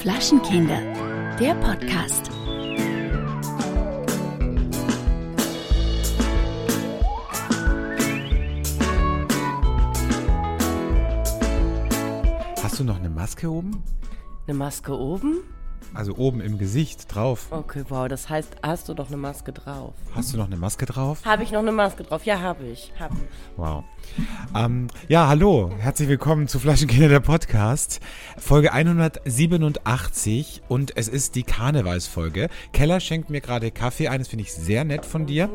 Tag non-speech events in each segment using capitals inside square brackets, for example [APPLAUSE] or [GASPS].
Flaschenkinder, der Podcast. Hast du noch eine Maske oben? Eine Maske oben? Also oben im Gesicht drauf. Okay, wow, das heißt, hast du doch eine Maske drauf? Hast du noch eine Maske drauf? Habe ich noch eine Maske drauf? Ja, habe ich. Hab ich. Wow. Ähm, ja, hallo. Herzlich willkommen zu Flaschenkinder der Podcast. Folge 187 und es ist die Karnevalsfolge. Keller schenkt mir gerade Kaffee ein. Das finde ich sehr nett von dir.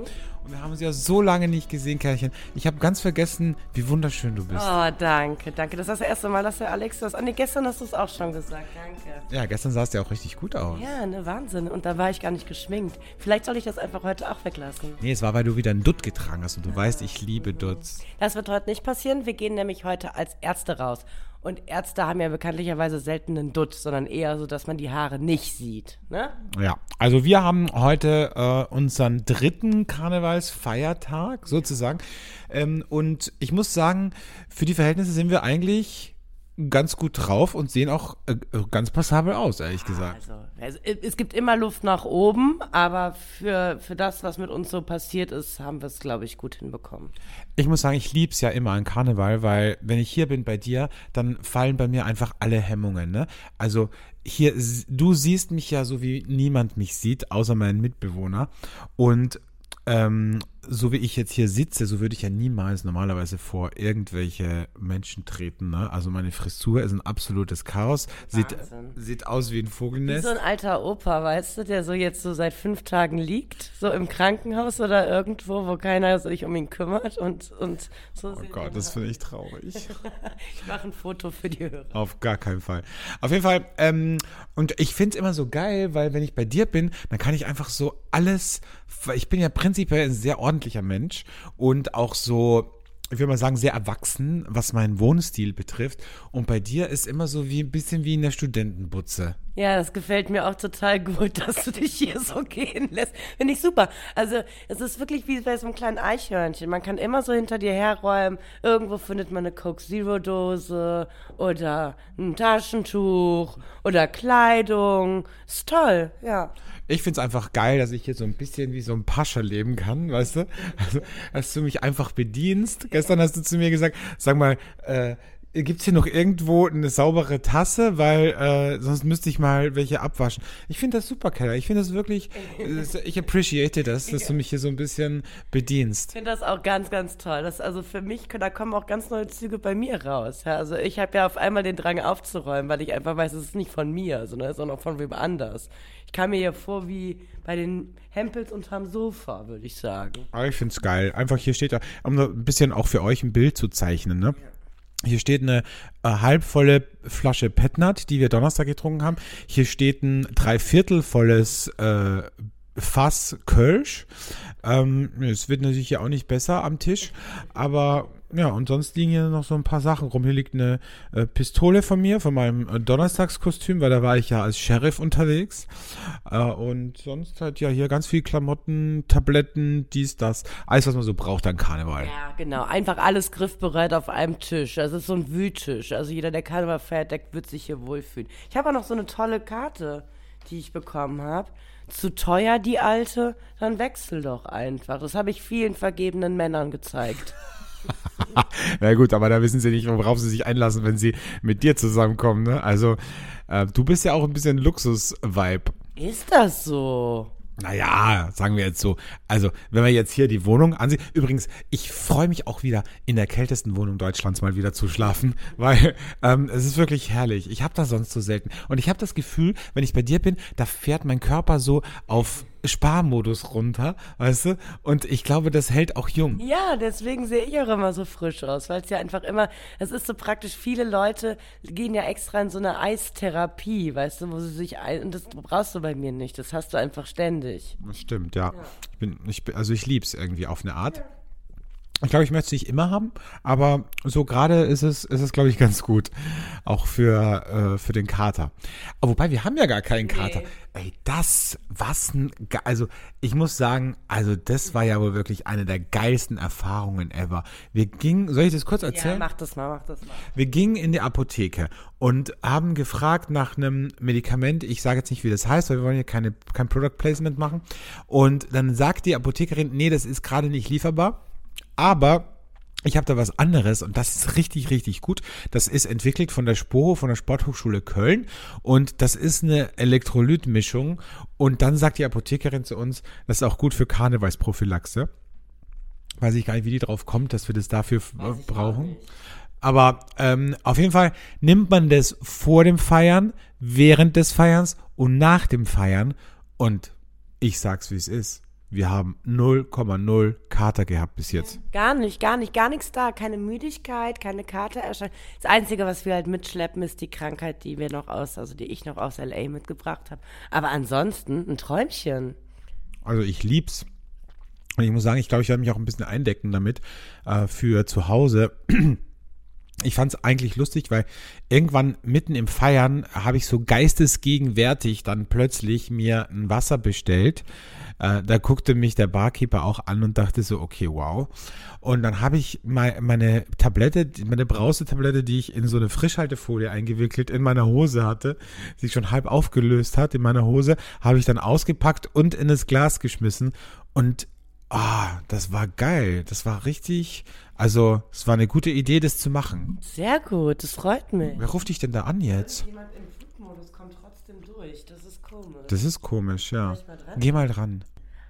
Und wir haben uns ja so lange nicht gesehen, Kerlchen. Ich habe ganz vergessen, wie wunderschön du bist. Oh, danke, danke. Das ist das erste Mal, dass der Alex das. Ah, nee, gestern hast du es auch schon gesagt. Danke. Ja, gestern sahst du ja auch richtig gut aus. Ja, ne, Wahnsinn. Und da war ich gar nicht geschminkt. Vielleicht soll ich das einfach heute auch weglassen. Nee, es war, weil du wieder einen Dutt getragen hast und du weißt, ich liebe Dutts. Das wird heute nicht passieren. Wir gehen nämlich heute als Ärzte raus. Und Ärzte haben ja bekanntlicherweise selten einen Dutt, sondern eher so, dass man die Haare nicht sieht. Ne? Ja, also wir haben heute äh, unseren dritten Karnevalsfeiertag sozusagen. Ähm, und ich muss sagen, für die Verhältnisse sind wir eigentlich ganz gut drauf und sehen auch äh, ganz passabel aus, ehrlich gesagt. Also, also, es gibt immer Luft nach oben, aber für, für das, was mit uns so passiert ist, haben wir es, glaube ich, gut hinbekommen. Ich muss sagen, ich lieb's ja immer an Karneval, weil wenn ich hier bin bei dir, dann fallen bei mir einfach alle Hemmungen. Ne? Also hier, du siehst mich ja so wie niemand mich sieht, außer mein Mitbewohner. Und ähm, so wie ich jetzt hier sitze, so würde ich ja niemals normalerweise vor irgendwelche Menschen treten. Ne? Also meine Frisur ist ein absolutes Chaos. Sieht, sieht aus wie ein Vogelnest. Wie so ein alter Opa, weißt du, der so jetzt so seit fünf Tagen liegt, so im Krankenhaus oder irgendwo, wo keiner sich um ihn kümmert und, und so. Oh Gott, das finde ich traurig. [LAUGHS] ich mache ein Foto für die Hörer. Auf gar keinen Fall. Auf jeden Fall, ähm, und ich finde es immer so geil, weil wenn ich bei dir bin, dann kann ich einfach so alles, weil ich bin ja prinzipiell sehr ordentlicher Mensch und auch so ich würde mal sagen, sehr erwachsen, was meinen Wohnstil betrifft. Und bei dir ist immer so wie ein bisschen wie in der Studentenbutze. Ja, das gefällt mir auch total gut, [LAUGHS] dass du dich hier so gehen lässt. Finde ich super. Also, es ist wirklich wie bei so einem kleinen Eichhörnchen. Man kann immer so hinter dir herräumen. Irgendwo findet man eine Coke Zero Dose oder ein Taschentuch oder Kleidung. Ist toll, ja. Ich finde es einfach geil, dass ich hier so ein bisschen wie so ein Pascha leben kann, weißt du? Also, dass du mich einfach bedienst. Gestern hast du zu mir gesagt, sag mal, äh, Gibt es hier noch irgendwo eine saubere Tasse? Weil äh, sonst müsste ich mal welche abwaschen. Ich finde das super, Keller. Ich finde das wirklich, ich appreciate das, dass du mich hier so ein bisschen bedienst. Ich finde das auch ganz, ganz toll. Das, also für mich, da kommen auch ganz neue Züge bei mir raus. Ja, also ich habe ja auf einmal den Drang aufzuräumen, weil ich einfach weiß, es ist nicht von mir, sondern es ist auch noch von wem anders. Ich kam mir hier vor wie bei den Hempels unterm Sofa, würde ich sagen. Aber ich finde es geil. Einfach hier steht da, um ein bisschen auch für euch ein Bild zu zeichnen, ne? Ja. Hier steht eine äh, halbvolle Flasche Petnat, die wir Donnerstag getrunken haben. Hier steht ein dreiviertelvolles äh, Fass Kölsch. Ähm, es wird natürlich ja auch nicht besser am Tisch, aber ja, und sonst liegen hier noch so ein paar Sachen rum. Hier liegt eine äh, Pistole von mir, von meinem äh, Donnerstagskostüm, weil da war ich ja als Sheriff unterwegs. Äh, und sonst halt ja hier ganz viel Klamotten, Tabletten, dies, das. Alles, was man so braucht an Karneval. Ja, genau. Einfach alles griffbereit auf einem Tisch. Das ist so ein Wühltisch. Also jeder, der Karneval fährt, der wird sich hier wohlfühlen. Ich habe auch noch so eine tolle Karte, die ich bekommen habe zu teuer, die alte, dann wechsel doch einfach. Das habe ich vielen vergebenen Männern gezeigt. [LAUGHS] Na gut, aber da wissen sie nicht, worauf sie sich einlassen, wenn sie mit dir zusammenkommen. Ne? Also, äh, du bist ja auch ein bisschen Luxus-Vibe. Ist das so? Naja, sagen wir jetzt so. Also, wenn wir jetzt hier die Wohnung ansehen. Übrigens, ich freue mich auch wieder, in der kältesten Wohnung Deutschlands mal wieder zu schlafen, [LAUGHS] weil ähm, es ist wirklich herrlich. Ich habe das sonst so selten. Und ich habe das Gefühl, wenn ich bei dir bin, da fährt mein Körper so auf Sparmodus runter, weißt du? Und ich glaube, das hält auch jung. Ja, deswegen sehe ich auch immer so frisch aus, weil es ja einfach immer, es ist so praktisch, viele Leute gehen ja extra in so eine Eistherapie, weißt du, wo sie sich ein, und das brauchst du bei mir nicht, das hast du einfach ständig. Das stimmt, ja. ja. Ich bin, ich bin, also ich lieb's irgendwie auf eine Art. Ich glaube, ich möchte es nicht immer haben, aber so gerade ist es, ist es, glaube ich, ganz gut. Auch für, äh, für den Kater. Aber wobei, wir haben ja gar keinen Kater. Ey, das, was ein, also ich muss sagen, also das war ja wohl wirklich eine der geilsten Erfahrungen ever. Wir gingen, soll ich das kurz Ja, erzählen? mach das mal, mach das mal. Wir gingen in die Apotheke und haben gefragt nach einem Medikament. Ich sage jetzt nicht, wie das heißt, weil wir wollen hier keine, kein Product Placement machen. Und dann sagt die Apothekerin, nee, das ist gerade nicht lieferbar. Aber ich habe da was anderes und das ist richtig, richtig gut. Das ist entwickelt von der Sporo, von der Sporthochschule Köln und das ist eine Elektrolytmischung. Und dann sagt die Apothekerin zu uns, das ist auch gut für Karnevalsprophylaxe. Weiß ich gar nicht, wie die drauf kommt, dass wir das dafür brauchen. Aber ähm, auf jeden Fall nimmt man das vor dem Feiern, während des Feierns und nach dem Feiern. Und ich sag's, wie es ist. Wir haben 0,0 Kater gehabt bis jetzt. Gar nicht, gar nicht, gar nichts da. Keine Müdigkeit, keine Katererscheinung. Das Einzige, was wir halt mitschleppen, ist die Krankheit, die wir noch aus, also die ich noch aus LA mitgebracht habe. Aber ansonsten ein Träumchen. Also ich lieb's. Und ich muss sagen, ich glaube, ich werde mich auch ein bisschen eindecken damit äh, für zu Hause. Ich fand es eigentlich lustig, weil irgendwann mitten im Feiern habe ich so geistesgegenwärtig dann plötzlich mir ein Wasser bestellt. Äh, da guckte mich der Barkeeper auch an und dachte so, okay, wow. Und dann habe ich mal meine Tablette, meine Brausetablette, die ich in so eine Frischhaltefolie eingewickelt in meiner Hose hatte, die sich schon halb aufgelöst hat in meiner Hose, habe ich dann ausgepackt und in das Glas geschmissen. Und ah, das war geil. Das war richtig, also es war eine gute Idee, das zu machen. Sehr gut, das freut mich. Wer ruft dich denn da an jetzt? Jemand im Flugmodus kommt trotzdem durch. Das ist komisch. Das ist komisch, ja. mal? Geh mal dran.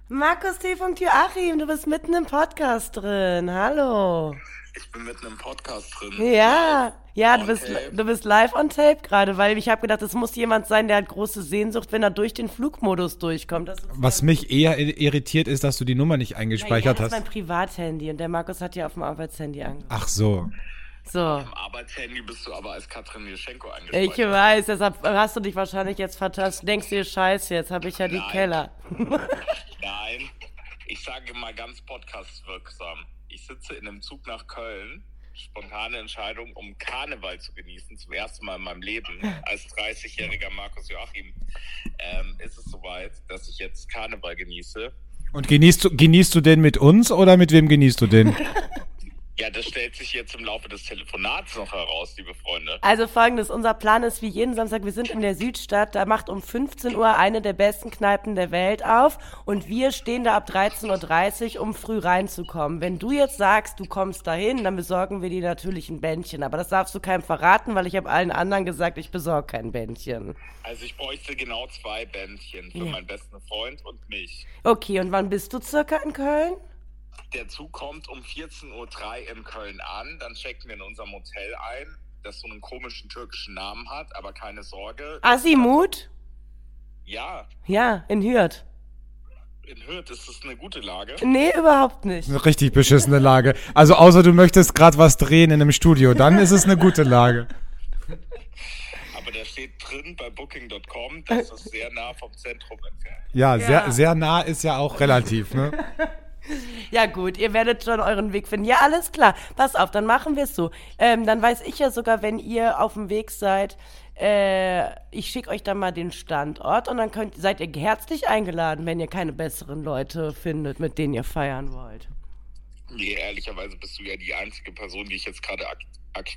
Markus T. von Joachim, du bist mitten im Podcast drin. Hallo. Ich bin mitten im Podcast drin. Ja, ja, du bist, tape. du bist live on tape gerade, weil ich habe gedacht, es muss jemand sein, der hat große Sehnsucht, wenn er durch den Flugmodus durchkommt. Was mich eher irritiert ist, dass du die Nummer nicht ja, eingespeichert das ist mein hast. Privathandy und der Markus hat ja auf dem Arbeitshandy angerufen. Ach so. So. Am Arbeitshandy bist du aber als Katrin Jeschenko Ich eingespeichert. weiß, deshalb hast du dich wahrscheinlich jetzt vertasst. Denkst dir, scheiße, jetzt habe ich ja die Nein. Keller. [LAUGHS] Nein, ich sage mal ganz podcastwirksam. Ich sitze in einem Zug nach Köln. Spontane Entscheidung, um Karneval zu genießen, zum ersten Mal in meinem Leben. Als 30-jähriger Markus Joachim ähm, ist es soweit, dass ich jetzt Karneval genieße. Und genießt du, genießt du den mit uns oder mit wem genießt du den? [LAUGHS] Ja, das stellt sich jetzt im Laufe des Telefonats noch heraus, liebe Freunde. Also folgendes, unser Plan ist wie jeden Samstag, wir sind in der Südstadt, da macht um 15 Uhr eine der besten Kneipen der Welt auf und wir stehen da ab 13.30 Uhr, um früh reinzukommen. Wenn du jetzt sagst, du kommst dahin, dann besorgen wir dir natürlich ein Bändchen, aber das darfst du keinem verraten, weil ich habe allen anderen gesagt, ich besorge kein Bändchen. Also ich bräuchte genau zwei Bändchen für Ja. meinen besten Freund und mich. Okay, und wann bist du circa in Köln? Der Zug kommt um 14.03 Uhr in Köln an, dann checken wir in unserem Hotel ein, das so einen komischen türkischen Namen hat, aber keine Sorge. Asimut? Ja, Ja, in Hürth. in Hürth ist es eine gute Lage. Nee, überhaupt nicht. Eine richtig beschissene Lage. Also außer du möchtest gerade was drehen in einem Studio, dann ist es eine gute Lage. [LAUGHS] Aber da steht drin bei Booking.com, dass es sehr nah vom Zentrum entfernt ist. Ja, Ja. Sehr, sehr nah ist ja auch relativ, ne? [LAUGHS] Ja gut, ihr werdet schon euren Weg finden. Ja, alles klar. Pass auf, dann machen wir es so. Ähm, dann weiß ich ja sogar, wenn ihr auf dem Weg seid, äh, ich schicke euch dann mal den Standort und dann könnt, seid ihr herzlich eingeladen, wenn ihr keine besseren Leute findet, mit denen ihr feiern wollt. Nee, ehrlicherweise bist du ja die einzige Person, die ich jetzt gerade ak ak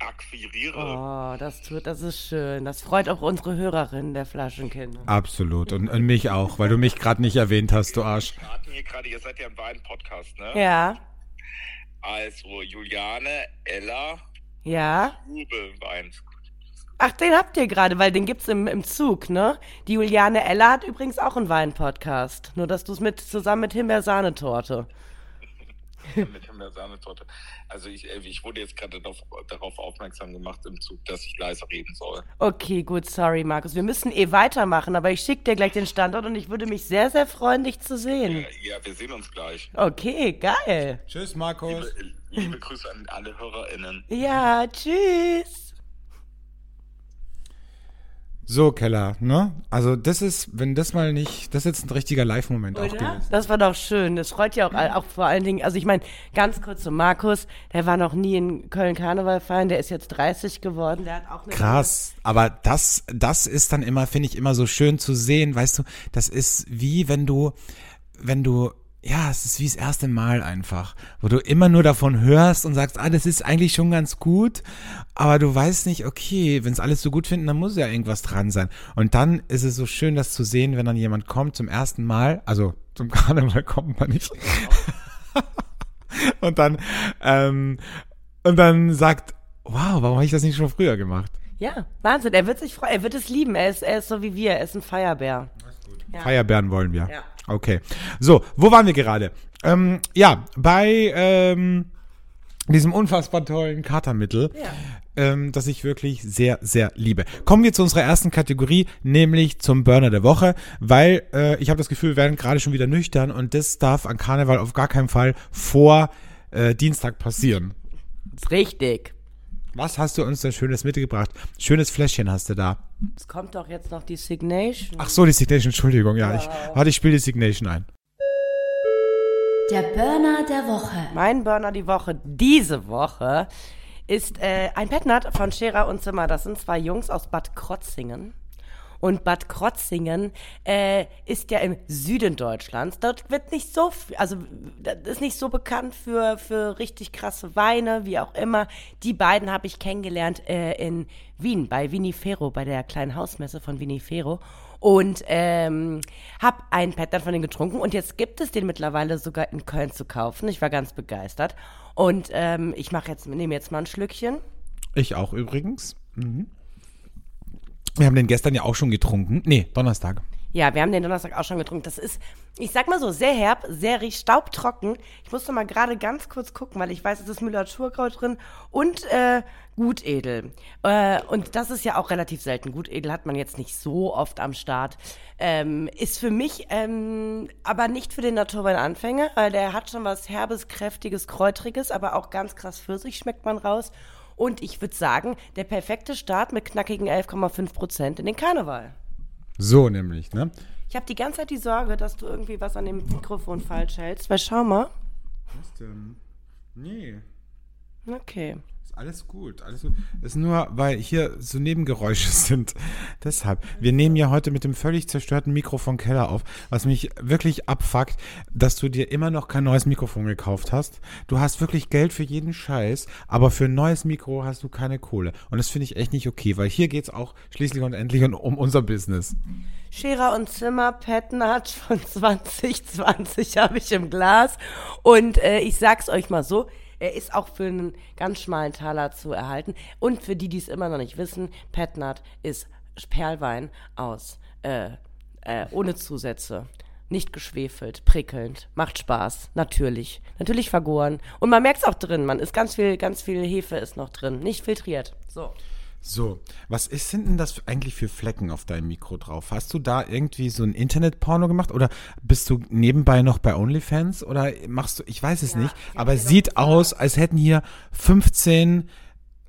akquiriere. Oh, das tut, das ist schön. Das freut auch unsere Hörerinnen der Flaschenkinder. Absolut. Und, und mich auch, weil du mich gerade nicht erwähnt hast, du Arsch. Wir hatten hier gerade, ihr seid ja ein Wein-Podcast, ne? Ja, Also Juliane, Ella, ja. Rube Wein. Ach, den habt ihr gerade, weil den gibt's im, im Zug, ne? Die Juliane Ella hat übrigens auch einen Wein-Podcast. Nur, dass du es mit, zusammen mit Himbeersahnetorte. [LAUGHS] mit Himbeersahnetorte. Also ich, äh, ich wurde jetzt gerade darauf, darauf aufmerksam gemacht im Zug, dass ich leise reden soll. Okay, gut, sorry, Markus. Wir müssen eh weitermachen, aber ich schicke dir gleich den Standort und ich würde mich sehr, sehr freuen, dich zu sehen. Ja, ja wir sehen uns gleich. Okay, geil. Tschüss, Markus. Liebe, liebe Grüße an alle HörerInnen. Ja, tschüss. So, Keller, ne? Also das ist, wenn das mal nicht, das ist jetzt ein richtiger Live-Moment auch gewesen. Das war doch schön. Das freut ja auch, auch vor allen Dingen. Also ich meine, ganz kurz zu Markus, der war noch nie in Köln Karneval feiern, der ist jetzt 30 geworden, der hat auch eine Krass, aber das, das ist dann immer, finde ich, immer so schön zu sehen, weißt du, das ist wie wenn du, wenn du, ja, es ist wie das erste Mal einfach, wo du immer nur davon hörst und sagst, ah, das ist eigentlich schon ganz gut, aber du weißt nicht, okay, wenn es alles so gut finden, dann muss ja irgendwas dran sein. Und dann ist es so schön, das zu sehen, wenn dann jemand kommt zum ersten Mal, also zum [LAUGHS] Karneval kommt man nicht. [LAUGHS] und dann, ähm, und dann sagt, wow, warum habe ich das nicht schon früher gemacht? Ja, Wahnsinn. Er wird sich freuen, er wird es lieben. Er ist, er ist so wie wir, er ist ein Feierbär. Ja. Feierbären wollen wir. Ja. Okay. So, wo waren wir gerade? Ähm, ja, bei ähm, diesem unfassbar tollen Katermittel, Ja. ähm, das ich wirklich sehr, sehr liebe. Kommen wir zu unserer ersten Kategorie, nämlich zum Burner der Woche, weil äh, ich habe das Gefühl, wir werden gerade schon wieder nüchtern und das darf an Karneval auf gar keinen Fall vor äh, Dienstag passieren. Ist richtig. Was hast du uns denn Schönes mitgebracht? Schönes Fläschchen hast du da. Es kommt doch jetzt noch die Signation. Ach so, die Signation, Entschuldigung, ja. Ich, warte, ich spiele die Signation ein. Der Burner der Woche. Mein Burner die Woche diese Woche ist äh, ein Petnat von Scherer und Zimmer. Das sind zwei Jungs aus Bad Krotzingen. Und Bad Krotzingen äh, ist ja im Süden Deutschlands. Dort wird nicht so, also ist nicht so bekannt für, für richtig krasse Weine, wie auch immer. Die beiden habe ich kennengelernt äh, in Wien, bei Vinifero, bei der kleinen Hausmesse von Vinifero. Und ähm, habe einen Pattern von denen getrunken und jetzt gibt es den mittlerweile sogar in Köln zu kaufen. Ich war ganz begeistert. Und ähm, ich mache jetzt, nehme jetzt mal ein Schlückchen. Ich auch übrigens. Mhm. Wir haben den gestern ja auch schon getrunken. Nee, Donnerstag. Ja, wir haben den Donnerstag auch schon getrunken. Das ist, ich sag mal so, sehr herb, sehr staubtrocken. Ich musste mal gerade ganz kurz gucken, weil ich weiß, es ist Müller-Thurgau drin und äh, Gutedel. Äh, und das ist ja auch relativ selten. Gutedel hat man jetzt nicht so oft am Start. Ähm, ist für mich ähm, aber nicht für den Naturwein-Anfänger, weil der hat schon was Herbes, Kräftiges, Kräutriges, aber auch ganz krass Pfirsich schmeckt man raus. Und ich würde sagen, der perfekte Start mit knackigen 11,5 Prozent in den Karneval. So nämlich, ne? Ich habe die ganze Zeit die Sorge, dass du irgendwie was an dem Mikrofon falsch hältst. Weil schau mal. Was denn? Nee, Okay. Alles gut. Alles gut. Ist nur, weil hier so Nebengeräusche [LAUGHS] sind. Deshalb. Wir nehmen ja heute mit dem völlig zerstörten Mikrofon Keller auf, was mich wirklich abfuckt, dass du dir immer noch kein neues Mikrofon gekauft hast. Du hast wirklich Geld für jeden Scheiß, aber für ein neues Mikro hast du keine Kohle. Und das finde ich echt nicht okay, weil hier geht's auch schließlich und endlich um- unser Business. Scherer und Zimmer Petnat von [LAUGHS] 2020 habe ich im Glas. Und äh, ich sag's euch mal so. Er ist auch für einen ganz schmalen Taler zu erhalten. Und für die, die es immer noch nicht wissen, Petnat ist Perlwein aus, äh, äh, ohne Zusätze. Nicht geschwefelt, prickelnd, macht Spaß, natürlich. Natürlich vergoren. Und man merkt's auch drin, man ist ganz viel, ganz viel Hefe ist noch drin, nicht filtriert. So. So, was ist, sind denn das eigentlich für Flecken auf deinem Mikro drauf? Hast du da irgendwie so ein Internetporno gemacht oder bist du nebenbei noch bei OnlyFans oder machst du, ich weiß es nicht, aber es sieht aus, als hätten hier 15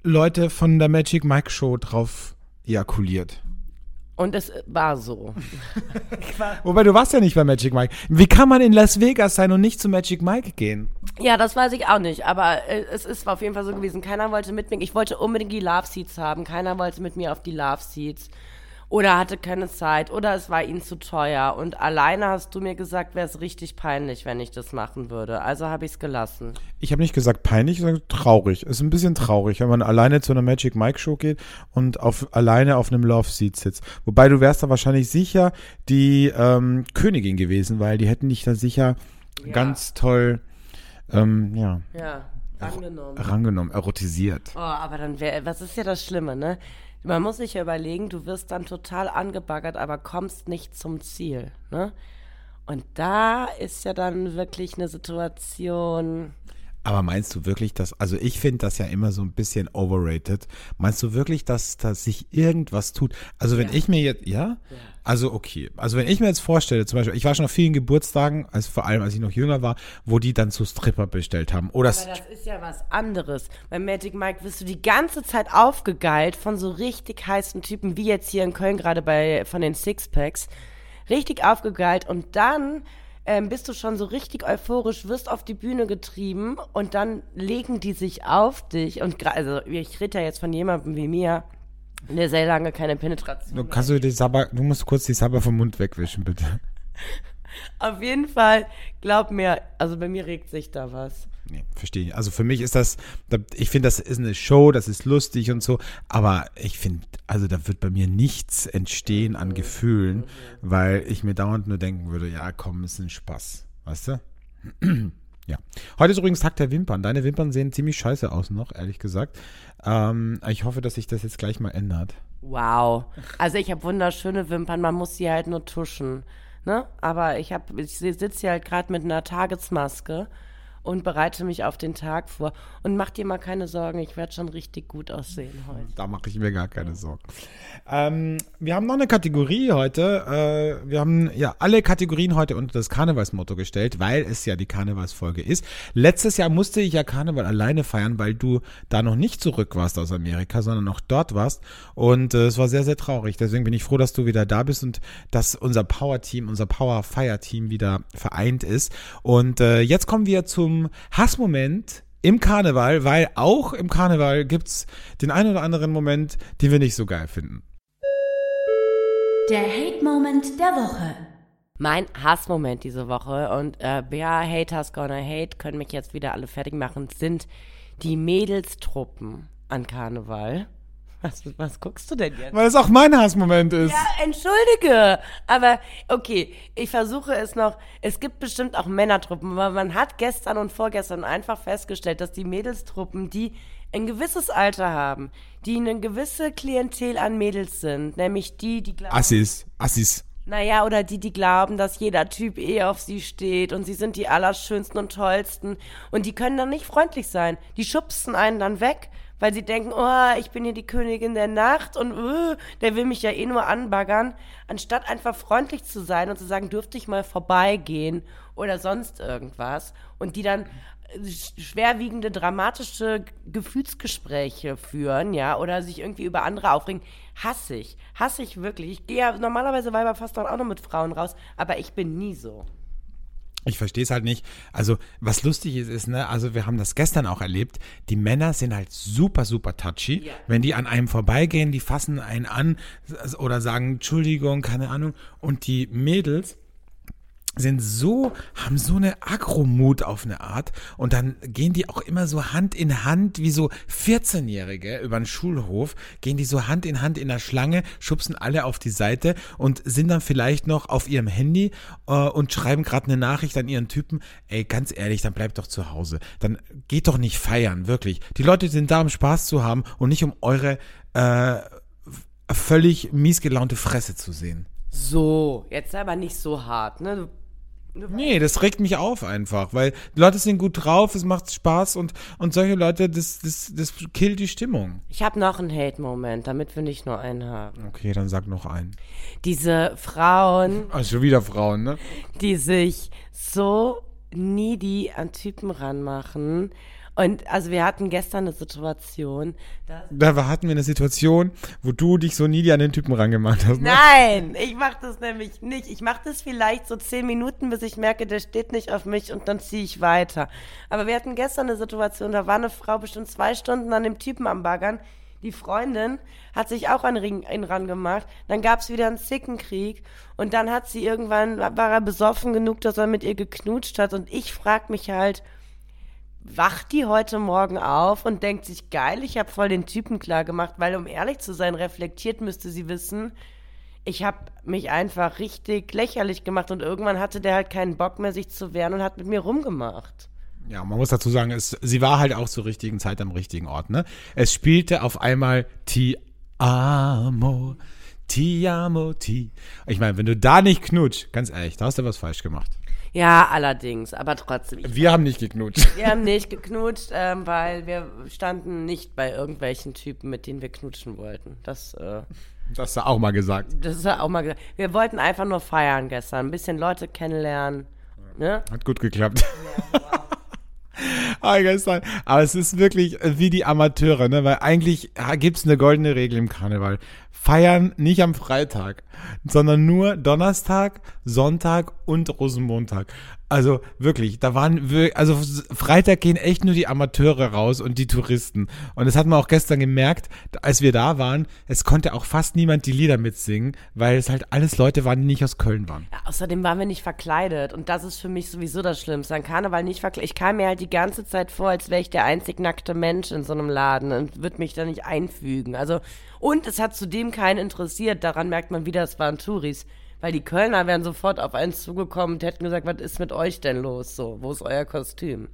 Leute von der Magic Mike Show drauf ejakuliert. Und es war so. [LAUGHS] Wobei du warst ja nicht bei Magic Mike. Wie kann man in Las Vegas sein und nicht zu Magic Mike gehen? Ja, das weiß ich auch nicht, aber äh, es ist auf jeden Fall so gewesen. Keiner wollte mit mir, ich wollte unbedingt die Love Seats haben, keiner wollte mit mir auf die Love Seats oder hatte keine Zeit oder es war ihnen zu teuer und alleine hast du mir gesagt, wäre es richtig peinlich, wenn ich das machen würde. Also habe ich es gelassen. Ich habe nicht gesagt peinlich, ich sage traurig. Es ist ein bisschen traurig, wenn man alleine zu einer Magic Mike Show geht und auf, alleine auf einem Love Seat sitzt. Wobei du wärst da wahrscheinlich sicher die ähm, Königin gewesen, weil die hätten dich da sicher Ja. ganz toll, ähm, ja, Ja, angenommen. rangenommen, erotisiert. Oh, aber dann wäre, was ist ja das Schlimme, ne? Man muss sich ja überlegen, du wirst dann total angebaggert, aber kommst nicht zum Ziel, ne? Und da ist ja dann wirklich eine Situation. Aber meinst du wirklich, dass, also ich finde das ja immer so ein bisschen overrated. Meinst du wirklich, dass, dass sich irgendwas tut? Also wenn ich mir jetzt, ja? Also okay. Also wenn ich mir jetzt vorstelle, zum Beispiel, ich war schon auf vielen Geburtstagen, also vor allem als ich noch jünger war, wo die dann so Stripper bestellt haben. Oder Aber das ist ja was anderes. Bei Magic Mike wirst du die ganze Zeit aufgegeilt von so richtig heißen Typen, wie jetzt hier in Köln gerade bei von den Sixpacks. Richtig aufgegeilt und dann ähm, bist du schon so richtig euphorisch, wirst auf die Bühne getrieben und dann legen die sich auf dich. Und also ich rede ja jetzt von jemandem wie mir, der sehr lange keine Penetration du, kannst du die Sabber, du musst kurz die Sabber vom Mund wegwischen, bitte. [LAUGHS] Auf jeden Fall, glaub mir, also bei mir regt sich da was. Nee, verstehe ich. Also für mich ist das, da- ich finde, das ist eine Show, das ist lustig und so, aber ich finde, also da wird bei mir nichts entstehen an Gefühlen, weil ich mir dauernd nur denken würde, ja, komm, ist ein Spaß. Weißt du? [CLEARS THROAT] ja. Heute ist übrigens Tag der Wimpern. Deine Wimpern sehen ziemlich scheiße aus noch, ehrlich gesagt. Ähm, ich hoffe, dass sich das jetzt gleich mal ändert. Wow. Also ich habe wunderschöne Wimpern, man muss sie halt nur tuschen. Ne? Aber ich ich sitze hier halt gerade mit einer Tagesmaske und bereite mich auf den Tag vor. Und mach dir mal keine Sorgen, ich werde schon richtig gut aussehen heute. Da mache ich mir gar keine Sorgen. Ähm, wir haben noch eine Kategorie heute. Äh, wir haben ja alle Kategorien heute unter das Karnevalsmotto gestellt, weil es ja die Karnevalsfolge ist. Letztes Jahr musste ich ja Karneval alleine feiern, weil du da noch nicht zurück warst aus Amerika, sondern noch dort warst. Und äh, es war sehr, sehr traurig. Deswegen bin ich froh, dass du wieder da bist und dass unser Power-Team, unser Power-Fire-Team wieder vereint ist. Und äh, jetzt kommen wir zum Hassmoment im Karneval, weil auch im Karneval gibt's den einen oder anderen Moment, den wir nicht so geil finden. Der Hate-Moment der Woche. Mein Hassmoment diese Woche und äh, ja, Haters gonna hate, können mich jetzt wieder alle fertig machen, sind die Mädelstruppen an Karneval. Was, was guckst du denn jetzt? Weil es auch mein Hassmoment ist. Ja, entschuldige. Aber okay, ich versuche es noch. Es gibt bestimmt auch Männertruppen, aber man hat gestern und vorgestern einfach festgestellt, dass die Mädelstruppen, die ein gewisses Alter haben, die eine gewisse Klientel an Mädels sind, nämlich die, die glauben, Assis, Assis. naja, oder die, die glauben, dass jeder Typ eh auf sie steht und sie sind die allerschönsten und tollsten und die können dann nicht freundlich sein. Die schubsen einen dann weg, weil sie denken, oh, ich bin hier die Königin der Nacht und uh, der will mich ja eh nur anbaggern, anstatt einfach freundlich zu sein und zu sagen, dürfte ich mal vorbeigehen oder sonst irgendwas und die dann äh, sch- schwerwiegende, dramatische Gefühlsgespräche führen, ja, oder sich irgendwie über andere aufregen, hasse ich. Hasse ich wirklich. Ich gehe ja normalerweise Weiber fast auch noch mit Frauen raus, aber ich bin nie so. Ich verstehe es halt nicht. Also, was lustig ist, ist, ne, also wir haben das gestern auch erlebt, die Männer sind halt super, super touchy. Ja. Wenn die an einem vorbeigehen, die fassen einen an oder sagen Entschuldigung, keine Ahnung. Und die Mädels sind so, haben so eine Agromut auf eine Art und dann gehen die auch immer so Hand in Hand wie so 14-Jährige über den Schulhof, gehen die so Hand in Hand in der Schlange, schubsen alle auf die Seite und sind dann vielleicht noch auf ihrem Handy äh, und schreiben gerade eine Nachricht an ihren Typen, ey, ganz ehrlich, dann bleib doch zu Hause. Dann geht doch nicht feiern, wirklich. Die Leute sind da, um Spaß zu haben und nicht um eure äh, völlig miesgelaunte Fresse zu sehen. So, jetzt aber nicht so hart, ne? Du, Nee, das regt mich auf einfach, weil die Leute sind gut drauf, es macht Spaß und, und solche Leute, das, das, das killt die Stimmung. ich habe noch einen Hate-Moment, damit wir nicht nur einen haben. Okay, dann sag noch einen. Diese Frauen, Also schon wieder Frauen, ne? die sich so needy an Typen ranmachen. Und also wir hatten gestern eine Situation, Da hatten wir eine Situation, wo du dich so nie an den Typen rangemacht hast, ne? Nein, ich mach das nämlich nicht. Ich mach das vielleicht so zehn Minuten, bis ich merke, der steht nicht auf mich und dann ziehe ich weiter. Aber wir hatten gestern eine Situation, da war eine Frau bestimmt zwei Stunden an dem Typen am Baggern. Die Freundin hat sich auch an Ring- ihn rangemacht. Dann gab's wieder einen Zickenkrieg. Und dann hat sie irgendwann, war er besoffen genug, dass er mit ihr geknutscht hat. Und ich frag mich halt, wacht die heute Morgen auf und denkt sich, geil, ich habe voll den Typen klar gemacht, weil um ehrlich zu sein, reflektiert müsste sie wissen, ich habe mich einfach richtig lächerlich gemacht und irgendwann hatte der halt keinen Bock mehr, sich zu wehren und hat mit mir rumgemacht. Ja, man muss dazu sagen, es, sie war halt auch zur richtigen Zeit am richtigen Ort, ne? Es spielte auf einmal Ti amo, Ti amo, Ti. Ich meine, wenn du da nicht knutsch, ganz ehrlich, da hast du was falsch gemacht. Ja, allerdings, aber trotzdem. Wir haben nicht geknutscht. wir haben nicht geknutscht, ähm, weil wir standen nicht bei irgendwelchen Typen, mit denen wir knutschen wollten. Das, äh, Das hast du auch mal gesagt. Das ist ja auch mal gesagt. Wir wollten einfach nur feiern gestern, ein bisschen Leute kennenlernen. Ne? Hat gut geklappt. [LAUGHS] Ah, gestern. Aber es ist wirklich wie die Amateure, ne? Weil eigentlich gibt es eine goldene Regel im Karneval. Feiern nicht am Freitag, sondern nur Donnerstag, Sonntag und Rosenmontag. Also wirklich, da waren wir, also Freitag gehen echt nur die Amateure raus und die Touristen. Und das hat man auch gestern gemerkt, als wir da waren, es konnte auch fast niemand die Lieder mitsingen, weil es halt alles Leute waren, die nicht aus Köln waren. Ja, außerdem waren wir nicht verkleidet und das ist für mich sowieso das Schlimmste. An Karneval nicht verkleidet. Ich kam mir halt die ganze Zeit vor, als wäre ich der einzig nackte Mensch in so einem Laden und würde mich da nicht einfügen. Also, und es hat zudem keinen interessiert. Daran merkt man wieder, es waren Touris. Weil die Kölner wären sofort auf einen zugekommen und hätten gesagt, was ist mit euch denn los? So, wo ist euer Kostüm?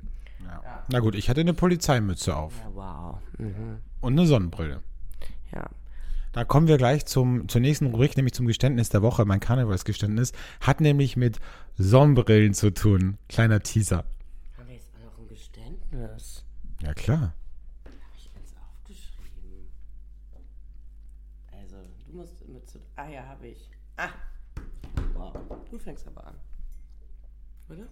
Ja. Na gut, ich hatte eine Polizeimütze auf. Ja, wow. Mhm. Und eine Sonnenbrille. Ja. Da kommen wir gleich zum, zur nächsten Rubrik, nämlich zum Geständnis der Woche. Mein Karnevalsgeständnis hat nämlich mit Sonnenbrillen zu tun. Kleiner Teaser. Aber jetzt war noch ein Geständnis. Ja, klar. Hab ich eins aufgeschrieben? Also, du musst mit zu. Ah ja, habe ich. Ah. Wow. Du fängst aber an. Oder?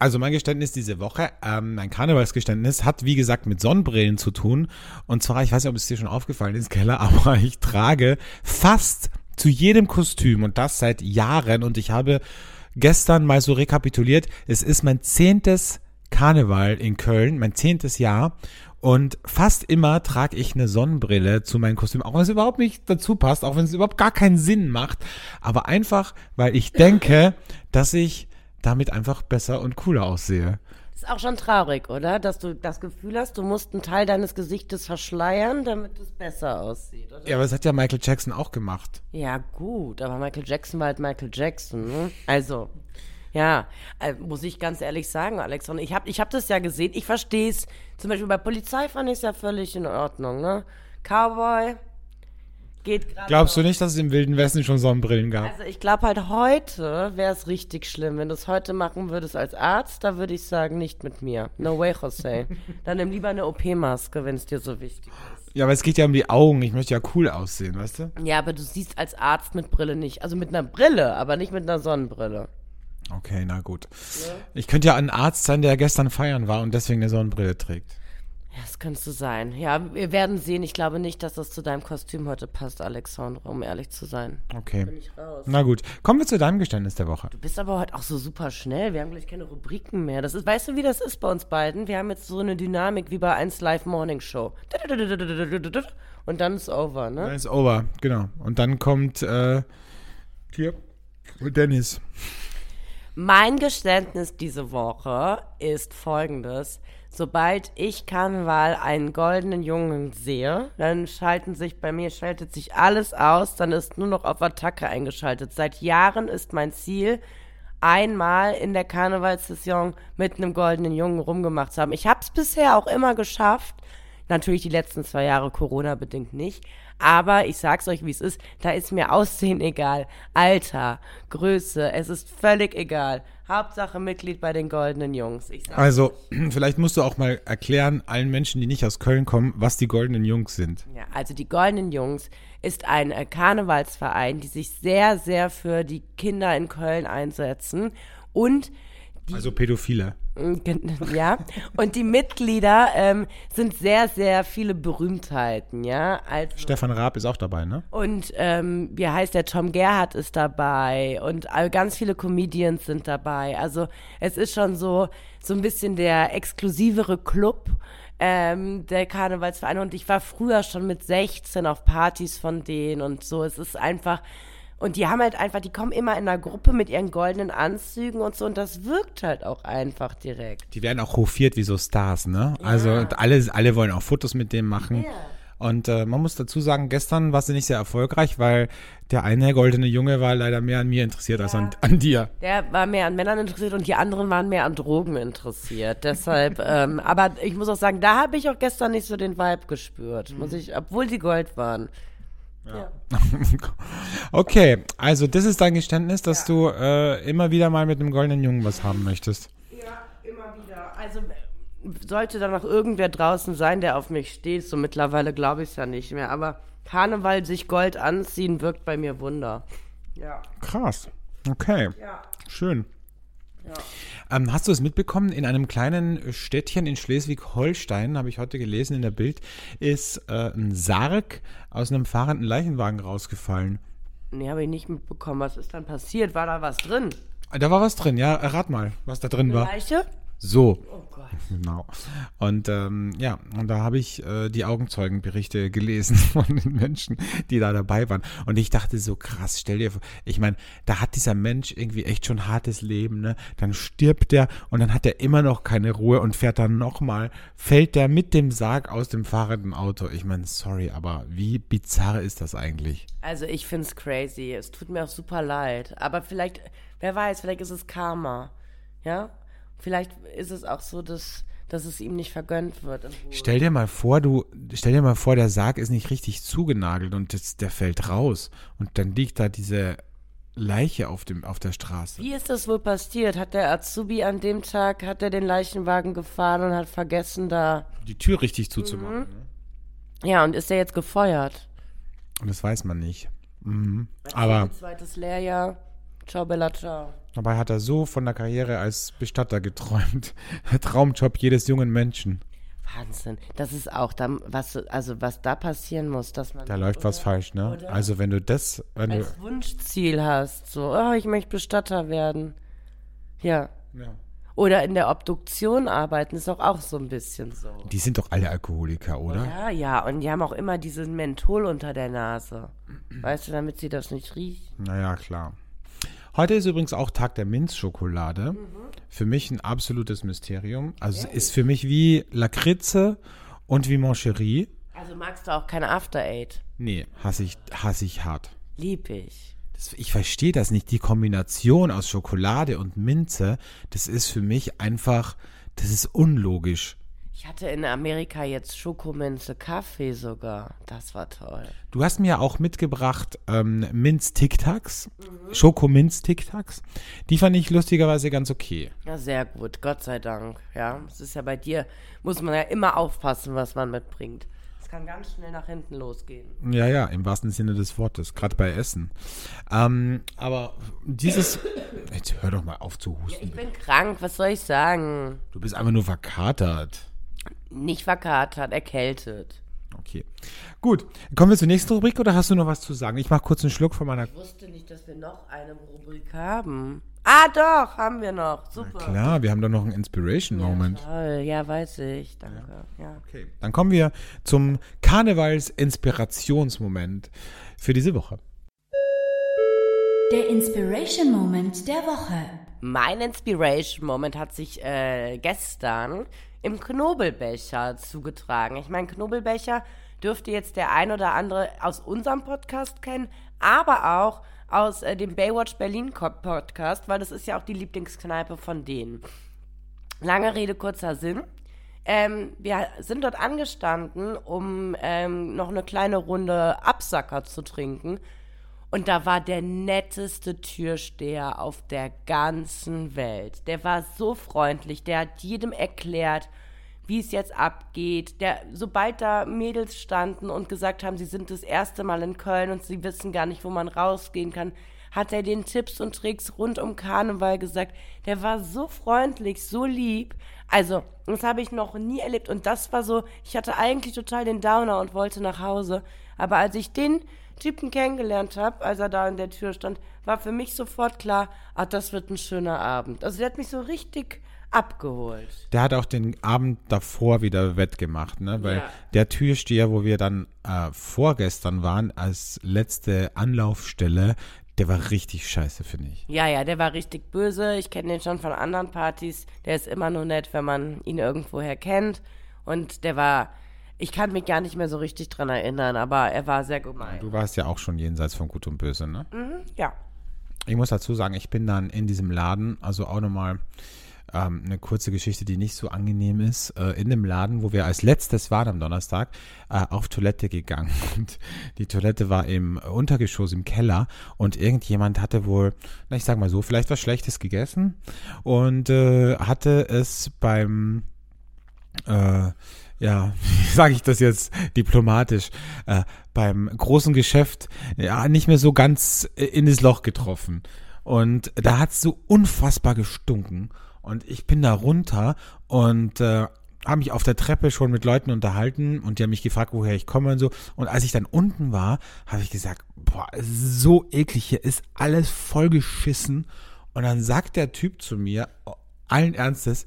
Also mein Geständnis diese Woche, ähm, mein Karnevalsgeständnis, hat wie gesagt mit Sonnenbrillen zu tun. Und zwar, ich weiß nicht, ob es dir schon aufgefallen ist, Keller, [LAUGHS] aber ich trage fast zu jedem Kostüm und das seit Jahren. Und ich habe gestern mal so rekapituliert, es ist mein zehntes Karneval in Köln, mein zehntes Jahr. Und fast immer trage ich eine Sonnenbrille zu meinem Kostüm, auch wenn es überhaupt nicht dazu passt, auch wenn es überhaupt gar keinen Sinn macht. Aber einfach, weil ich denke, [LAUGHS] dass ich damit einfach besser und cooler aussehe. Ist auch schon traurig, oder? Dass du das Gefühl hast, du musst einen Teil deines Gesichtes verschleiern, damit es besser aussieht, oder? Ja, aber das hat ja Michael Jackson auch gemacht. Ja, gut, aber Michael Jackson war halt Michael Jackson, ne? Also, ja, äh, muss ich ganz ehrlich sagen, Alex. Und ich habe ich hab das ja gesehen, ich verstehe es. Zum Beispiel bei Polizei fand ich es ja völlig in Ordnung, ne? Cowboy geht gerade. Glaubst du nicht, dass es im Wilden Westen schon Sonnenbrillen gab? Also ich glaube halt heute wäre es richtig schlimm, wenn du es heute machen würdest als Arzt, da würde ich sagen, nicht mit mir. No way, Jose. [LAUGHS] Dann nimm lieber eine OP-Maske, wenn es dir so wichtig ist. Ja, aber es geht ja um die Augen. Ich möchte ja cool aussehen, weißt du? Ja, aber du siehst als Arzt mit Brille nicht. Also mit einer Brille, aber nicht mit einer Sonnenbrille. Okay, na gut. Ich könnte ja ein Arzt sein, der gestern feiern war und deswegen eine Sonnenbrille trägt. Ja, das könntest du sein. Ja, wir werden sehen. Ich glaube nicht, dass das zu deinem Kostüm heute passt, Alexandra, um ehrlich zu sein. Okay. Bin ich raus. Na gut. Kommen wir zu deinem Geständnis der Woche. Du bist aber heute auch so super schnell. Wir haben gleich keine Rubriken mehr. Das ist, weißt du, wie das ist bei uns beiden? Wir haben jetzt so eine Dynamik wie bei 1 Live Morning Show. Und dann ist over, Dann ne? ist over, genau. Und dann kommt äh, hier Dennis. Mein Geständnis diese Woche ist folgendes. Sobald ich Karneval einen goldenen Jungen sehe, dann schalten sich bei mir, schaltet sich alles aus, dann ist nur noch auf Attacke eingeschaltet. Seit Jahren ist mein Ziel, einmal in der Karnevalssaison mit einem goldenen Jungen rumgemacht zu haben. Ich habe es bisher auch immer geschafft. Natürlich die letzten zwei Jahre Corona-bedingt nicht. Aber ich sag's euch, wie es ist. Da ist mir Aussehen egal. Alter, Größe, es ist völlig egal. Hauptsache Mitglied bei den Goldenen Jungs. Also, [CLEARS THROAT] vielleicht musst du auch mal erklären allen Menschen, die nicht aus Köln kommen, was die goldenen Jungs sind. Ja, also die Goldenen Jungs ist ein äh, Karnevalsverein, die sich sehr, sehr für die Kinder in Köln einsetzen. Und die Also Pädophile. Ja, und die Mitglieder ähm, sind sehr, sehr viele Berühmtheiten, ja. Also, Stefan Raab ist auch dabei, ne? und ähm, wie heißt der Tom Gerhardt ist dabei und all- ganz viele Comedians sind dabei. Also es ist schon so so ein bisschen der exklusivere Club ähm, der Karnevalsvereine und ich war früher schon mit 16 auf Partys von denen und so. Es ist einfach und die haben halt einfach, die kommen immer in einer Gruppe mit ihren goldenen Anzügen und so und das wirkt halt auch einfach direkt. Die werden auch hofiert wie so Stars, ne? Also alle, alle wollen auch Fotos mit dem machen. Und äh, man muss dazu sagen, gestern war sie nicht sehr erfolgreich, weil der eine goldene Junge war leider mehr an mir interessiert als an, an dir. Der war mehr an Männern interessiert und die anderen waren mehr an Drogen interessiert. Deshalb, [LAUGHS] ähm, aber ich muss auch sagen, da habe ich auch gestern nicht so den Vibe gespürt, muss ich, obwohl die Gold waren. Ja. [LAUGHS] Okay, also das ist dein Geständnis, dass du äh, immer wieder mal mit einem goldenen Jungen was haben möchtest. Ja, immer wieder. Also sollte da noch irgendwer draußen sein, der auf mich steht. So mittlerweile glaube ich es ja nicht mehr. Aber Karneval sich Gold anziehen wirkt bei mir Wunder. Ja. Krass. Okay. Ja. Schön. Ähm, hast du es mitbekommen? In einem kleinen Städtchen in Schleswig-Holstein, habe ich heute gelesen in der Bild, ist äh, ein Sarg aus einem fahrenden Leichenwagen rausgefallen. Nee, habe ich nicht mitbekommen. Was ist dann passiert? War da was drin? Da war was drin, ja. Rat mal, was da drin war. Leiche? So. Oh [LAUGHS] Gott. Genau. Und ähm, ja, und da habe ich äh, die Augenzeugenberichte gelesen [LAUGHS] von den Menschen, die da dabei waren. Und ich dachte so, krass, stell dir vor, ich meine, da hat dieser Mensch irgendwie echt schon hartes Leben, ne? Dann stirbt er und dann hat er immer noch keine Ruhe und fährt dann nochmal, fällt der mit dem Sarg aus dem fahrenden Auto. Ich meine, sorry, aber wie bizarr ist das eigentlich? Also ich find's crazy. Es tut mir auch super leid. Aber vielleicht, wer weiß, vielleicht ist es Karma. Ja? Vielleicht ist es auch so, dass, dass es ihm nicht vergönnt wird. Stell dir mal vor, du, stell dir mal vor, der Sarg ist nicht richtig zugenagelt und das, der fällt raus und dann liegt da diese Leiche auf dem, auf der Straße. Wie ist das wohl passiert? Hat der Azubi an dem Tag, hat er den Leichenwagen gefahren und hat vergessen da. Die Tür richtig zuzumachen. ne? Ja, und ist er jetzt gefeuert? Und das weiß man nicht. Mhm. Aber Zweites Lehrjahr. Ciao, Bella, ciao. Dabei hat er so von der Karriere als Bestatter geträumt. [LAUGHS] Traumjob jedes jungen Menschen. Wahnsinn. Das ist auch da, was, also was da passieren muss, dass man. Da läuft was falsch, ne? Oder? Also wenn du das, wenn du, als Wunschziel hast. So, oh, ich möchte Bestatter werden. Ja. ja. Oder in der Obduktion arbeiten, ist doch auch so ein bisschen so. die sind doch alle Alkoholiker, oder? Ja, ja, und die haben auch immer diesen Menthol unter der Nase. Weißt du, damit sie das nicht riechen. Naja, klar. Heute ist übrigens auch Tag der Minzschokolade. Für mich ein absolutes Mysterium. Also es ist für mich wie Lakritze und wie Moncherie. Also magst du auch keine After Eight? Nee, hasse ich, hasse ich hart. Lieb ich. Das, ich verstehe das nicht. Die Kombination aus Schokolade und Minze, das ist für mich einfach, das ist unlogisch. Ich hatte in Amerika jetzt Schokominze Kaffee sogar. Das war toll. Du hast mir auch mitgebracht ähm, Minz Tic Tacs, Schokominz Tic Tacs. Die fand ich lustigerweise ganz okay. Ja, sehr gut. Gott sei Dank. Ja, es ist ja bei dir, muss man ja immer aufpassen, was man mitbringt. Es kann ganz schnell nach hinten losgehen. Ja, ja, im wahrsten Sinne des Wortes, gerade bei Essen. Ähm, aber dieses, jetzt hör doch mal auf zu husten. Ich bin krank, was soll ich sagen? Du bist einfach nur verkatert. Nicht verkatert, erkältet. Okay. Gut, kommen wir zur nächsten Rubrik oder hast du noch was zu sagen? Ich mache kurz einen Schluck von meiner. Ich wusste nicht, dass wir noch eine Rubrik haben. Ah, doch, haben wir noch. Super. Klar, wir haben da noch einen Inspiration Moment. Toll, ja, weiß ich. Danke. Ja. Okay, dann kommen wir zum Karnevals-Inspirationsmoment für diese Woche. Der Inspiration Moment der Woche. Mein Inspiration Moment hat sich äh, gestern im Knobelbecher zugetragen. Ich meine, Knobelbecher dürfte jetzt der ein oder andere aus unserem Podcast kennen, aber auch aus äh, dem Baywatch Berlin Podcast, weil das ist ja auch die Lieblingskneipe von denen. Lange Rede, kurzer Sinn. Ähm, wir sind dort angestanden, um ähm, noch eine kleine Runde Absacker zu trinken. Und da war der netteste Türsteher auf der ganzen Welt. Der war so freundlich, der hat jedem erklärt, wie es jetzt abgeht. Der, sobald da Mädels standen und gesagt haben, sie sind das erste Mal in Köln und sie wissen gar nicht, wo man rausgehen kann, hat er den Tipps und Tricks rund um Karneval gesagt. Der war so freundlich, so lieb. Also, das habe ich noch nie erlebt. Und das war so, ich hatte eigentlich total den Downer und wollte nach Hause. Aber als ich den Typen kennengelernt habe, als er da in der Tür stand, war für mich sofort klar, ah, das wird ein schöner Abend. Also der hat mich so richtig abgeholt. Der hat auch den Abend davor wieder wettgemacht, ne? Weil Ja. der Türsteher, wo wir dann äh, vorgestern waren, als letzte Anlaufstelle, der war richtig scheiße, finde ich. Ja, ja, der war richtig böse. Ich kenne den schon von anderen Partys. Der ist immer nur nett, wenn man ihn irgendwoher kennt. Und der war, ich kann mich gar nicht mehr so richtig dran erinnern, aber er war sehr gemein. Du warst ja auch schon jenseits von Gut und Böse, ne? Ja. Ich muss dazu sagen, ich bin dann in diesem Laden, also auch nochmal ähm, eine kurze Geschichte, die nicht so angenehm ist, äh, in dem Laden, wo wir als letztes waren am Donnerstag, äh, auf Toilette gegangen. [LAUGHS] Und die Toilette war im Untergeschoss im Keller und irgendjemand hatte wohl, na ich sag mal so, vielleicht was Schlechtes gegessen und äh, hatte es beim äh, ja, [LAUGHS] wie sage ich das jetzt diplomatisch, äh, beim großen Geschäft ja nicht mehr so ganz in das Loch getroffen. Und da hat's so unfassbar gestunken. Und ich bin da runter und äh, habe mich auf der Treppe schon mit Leuten unterhalten und die haben mich gefragt, woher ich komme und so. Und als ich dann unten war, habe ich gesagt, boah, es so eklig, hier ist alles vollgeschissen. Und dann sagt der Typ zu mir, allen Ernstes,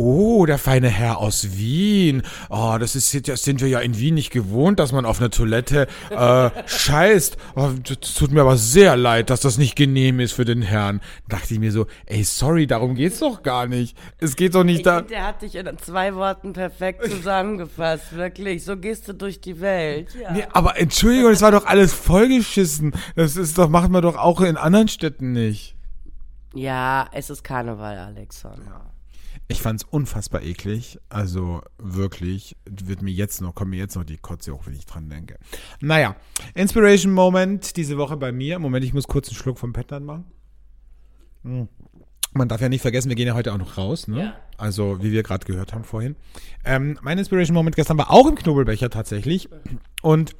Oh, der feine Herr aus Wien. Oh, das ist das sind wir ja in Wien nicht gewohnt, dass man auf einer Toilette äh, scheißt. Oh, das tut mir aber sehr leid, dass das nicht genehm ist für den Herrn. Da dachte ich mir so, ey, sorry, darum geht's doch gar nicht. Es geht doch nicht Ich da. finde, der hat dich in zwei Worten perfekt zusammengefasst, wirklich. So gehst du durch die Welt. Ja. Nee, aber Entschuldigung, es war doch alles vollgeschissen. Das ist doch, macht man doch auch in anderen Städten nicht. Ja, es ist Karneval, Alexander. Ich fand's unfassbar eklig. Also wirklich, wird mir jetzt noch, kommt mir jetzt noch die Kotze hoch, wenn ich dran denke. Naja, Inspiration Moment diese Woche bei mir. Moment, ich muss kurz einen Schluck vom Petland machen. Mm. Man darf ja nicht vergessen, wir gehen ja heute auch noch raus, ne? Ja. Also, wie wir gerade gehört haben vorhin. Ähm, mein Inspiration Moment gestern war auch im Knobelbecher tatsächlich. Und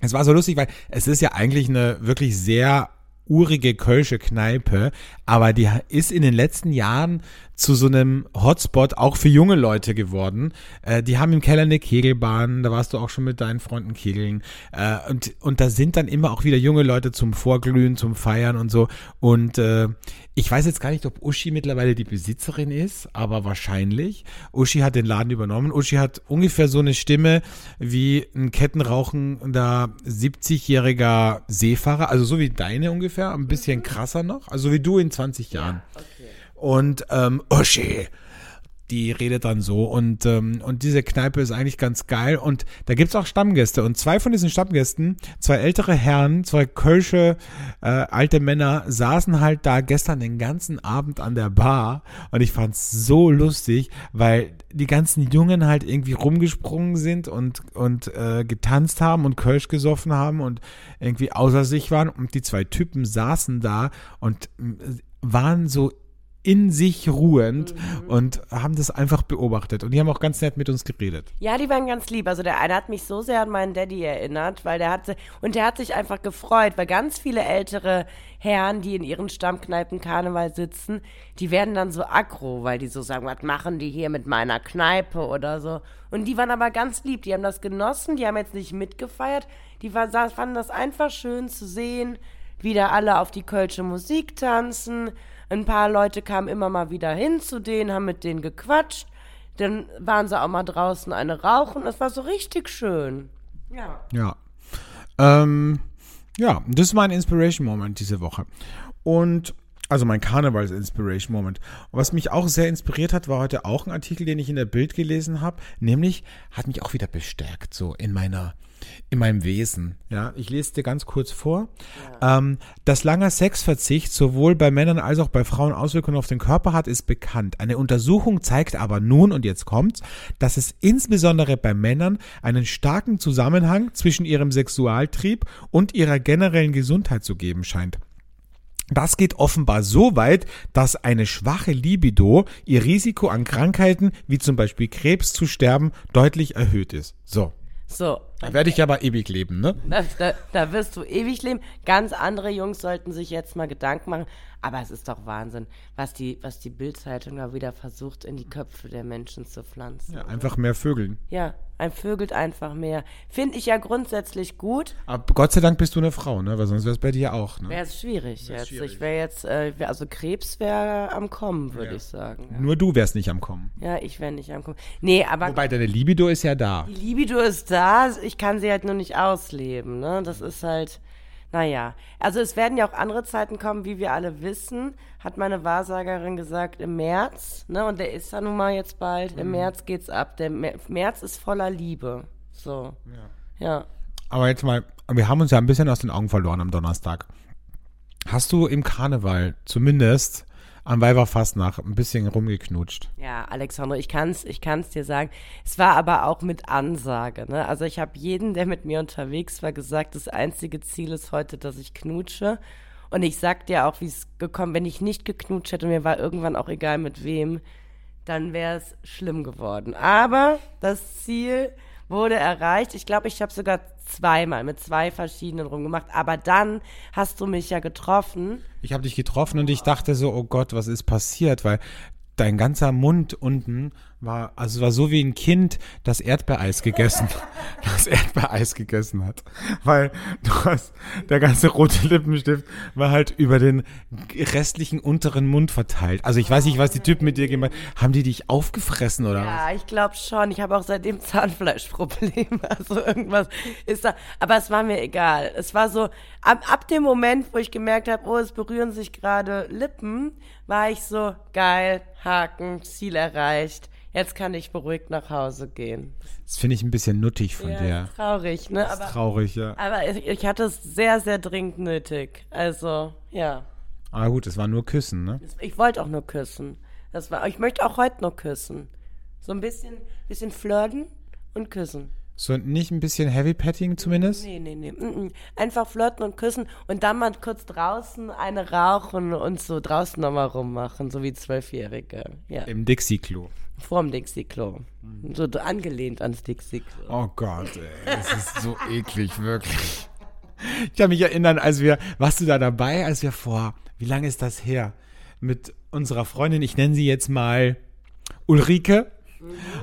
es war so lustig, weil es ist ja eigentlich eine wirklich sehr urige kölsche Kneipe, aber die ist in den letzten Jahren zu so einem Hotspot auch für junge Leute geworden. Äh, die haben im Keller eine Kegelbahn, da warst du auch schon mit deinen Freunden kegeln. Äh, und, und da sind dann immer auch wieder junge Leute zum Vorglühen, zum Feiern und so. Und äh, ich weiß jetzt gar nicht, ob Uschi mittlerweile die Besitzerin ist, aber wahrscheinlich. Uschi hat den Laden übernommen. Uschi hat ungefähr so eine Stimme wie ein kettenrauchender 70-jähriger Seefahrer, also so wie deine ungefähr, ein bisschen krasser noch, also wie du in 20 Jahren. Und ähm, Uschi, die redet dann so und, ähm, und diese Kneipe ist eigentlich ganz geil. Und da gibt's auch Stammgäste. Und zwei von diesen Stammgästen, zwei ältere Herren, zwei kölsche äh, alte Männer saßen halt da gestern den ganzen Abend an der Bar. Und ich fand's so lustig, weil die ganzen Jungen halt irgendwie rumgesprungen sind und, und äh, getanzt haben und Kölsch gesoffen haben und irgendwie außer sich waren. Und die zwei Typen saßen da und äh, waren so in sich ruhend und haben das einfach beobachtet. Und die haben auch ganz nett mit uns geredet. Ja, die waren ganz lieb. Also der eine hat mich so sehr an meinen Daddy erinnert, weil der hatte und der hat sich einfach gefreut, weil ganz viele ältere Herren, die in ihren Stammkneipen Karneval sitzen, die werden dann so aggro, weil die so sagen, was machen die hier mit meiner Kneipe oder so. Und die waren aber ganz lieb, die haben das genossen, die haben jetzt nicht mitgefeiert, die war, fanden das einfach schön zu sehen, wie da alle auf die kölsche Musik tanzen. Ein paar Leute kamen immer mal wieder hin zu denen, haben mit denen gequatscht. Dann waren sie auch mal draußen eine rauchen. Das war so richtig schön. Ja. Ja. Ähm, ja, das ist mein Inspiration Moment diese Woche. Und also mein Karnevals Inspiration Moment. Und was mich auch sehr inspiriert hat, war heute auch ein Artikel, den ich in der Bild gelesen habe, nämlich hat mich auch wieder bestärkt so in meiner in meinem Wesen. Ja, ich lese dir ganz kurz vor. Ähm, dass langer Sexverzicht sowohl bei Männern als auch bei Frauen Auswirkungen auf den Körper hat, ist bekannt. Eine Untersuchung zeigt aber nun, und jetzt kommt's, dass es insbesondere bei Männern einen starken Zusammenhang zwischen ihrem Sexualtrieb und ihrer generellen Gesundheit zu geben scheint. Das geht offenbar so weit, dass eine schwache Libido ihr Risiko an Krankheiten wie zum Beispiel Krebs zu sterben deutlich erhöht ist. So. So, Da werde ich aber ewig leben, ne? da, da, da wirst du ewig leben. Ganz andere Jungs sollten sich jetzt mal Gedanken machen. Aber es ist doch Wahnsinn, was die, was die Bildzeitung da wieder versucht, in die Köpfe der Menschen zu pflanzen. Ja, einfach mehr Vögeln. Ja, ein Vögelt einfach mehr. Finde ich ja grundsätzlich gut. Aber Gott sei Dank bist du eine Frau, ne? Weil sonst wäre es bei dir auch, ne? Wäre es schwierig Wär's jetzt. schwierig. Ich wäre jetzt, äh, wär, also Krebs wäre am Kommen, würde ich sagen. Ja. Nur du wärst nicht am Kommen. ja, ich wäre nicht am Kommen. Nee, aber Wobei deine Libido ist ja da. die Libido ist da, ich kann sie halt nur nicht ausleben, ne? Das ist halt, naja. Also es werden ja auch andere Zeiten kommen, wie wir alle wissen, hat meine Wahrsagerin gesagt, im März, ne? Und der ist ja nun mal jetzt bald, Mhm. im März geht's ab. Der Mä- März ist voller Liebe. So. Ja. Aber jetzt mal, wir haben uns ja ein bisschen aus den Augen verloren am Donnerstag. Hast du im Karneval zumindest am Weiberfastnacht ein bisschen rumgeknutscht? Ja, Alexandre, ich kann's, ich kann's dir sagen. Es war aber auch mit Ansage, ne? Also ich habe jeden, der mit mir unterwegs war, gesagt, das einzige Ziel ist heute, dass ich knutsche. Und ich sag dir auch, wie es gekommen, wenn ich nicht geknutscht hätte, mir war irgendwann auch egal mit wem, dann wäre es schlimm geworden. Aber das Ziel wurde erreicht. Ich glaube, ich habe sogar zweimal mit zwei verschiedenen rumgemacht. Aber dann hast du mich ja getroffen. Ich habe dich getroffen und ich dachte so, oh Gott, was ist passiert? Weil dein ganzer Mund unten war, also es war so wie ein Kind, das Erdbeereis gegessen, [LAUGHS] das Erdbeereis gegessen hat. Weil du hast, der ganze rote Lippenstift war halt über den restlichen unteren Mund verteilt. Also ich weiß nicht, was die Typen mit dir gemacht haben. Haben die dich aufgefressen oder was? Ja, ich glaube schon. Ich habe auch seitdem [LAUGHS] Zahnfleischprobleme. Also irgendwas ist da. Aber es war mir egal. Es war so, ab, ab dem Moment, wo ich gemerkt habe, oh, es berühren sich gerade Lippen, war ich so, geil, Haken, Ziel erreicht. Jetzt kann ich beruhigt nach Hause gehen. Das finde ich ein bisschen nuttig von Ja, dir. traurig, ne? Das ist Aber, traurig, ja. aber ich, ich hatte es sehr, sehr dringend nötig. Also, ja. Aber gut, es war nur Küssen, ne? Ich wollte auch nur küssen. Das war, ich möchte auch heute nur küssen. So ein bisschen, bisschen flirten und küssen. So nicht ein bisschen Heavy Petting zumindest? Nee, nee, nee. mm, mm. Einfach flirten und küssen und dann mal kurz draußen eine rauchen und so draußen nochmal rummachen, so wie Zwölfjährige. Ja, Im Dixie-Klo. Vorm Dixie-Klo. So angelehnt ans Dixie-Klo. Oh Gott, ey, es ist so [LAUGHS] eklig, wirklich. Ich kann mich erinnern, als wir, warst du da dabei, als wir vor, wie lange ist das her? Mit unserer Freundin, ich nenne sie jetzt mal Ulrike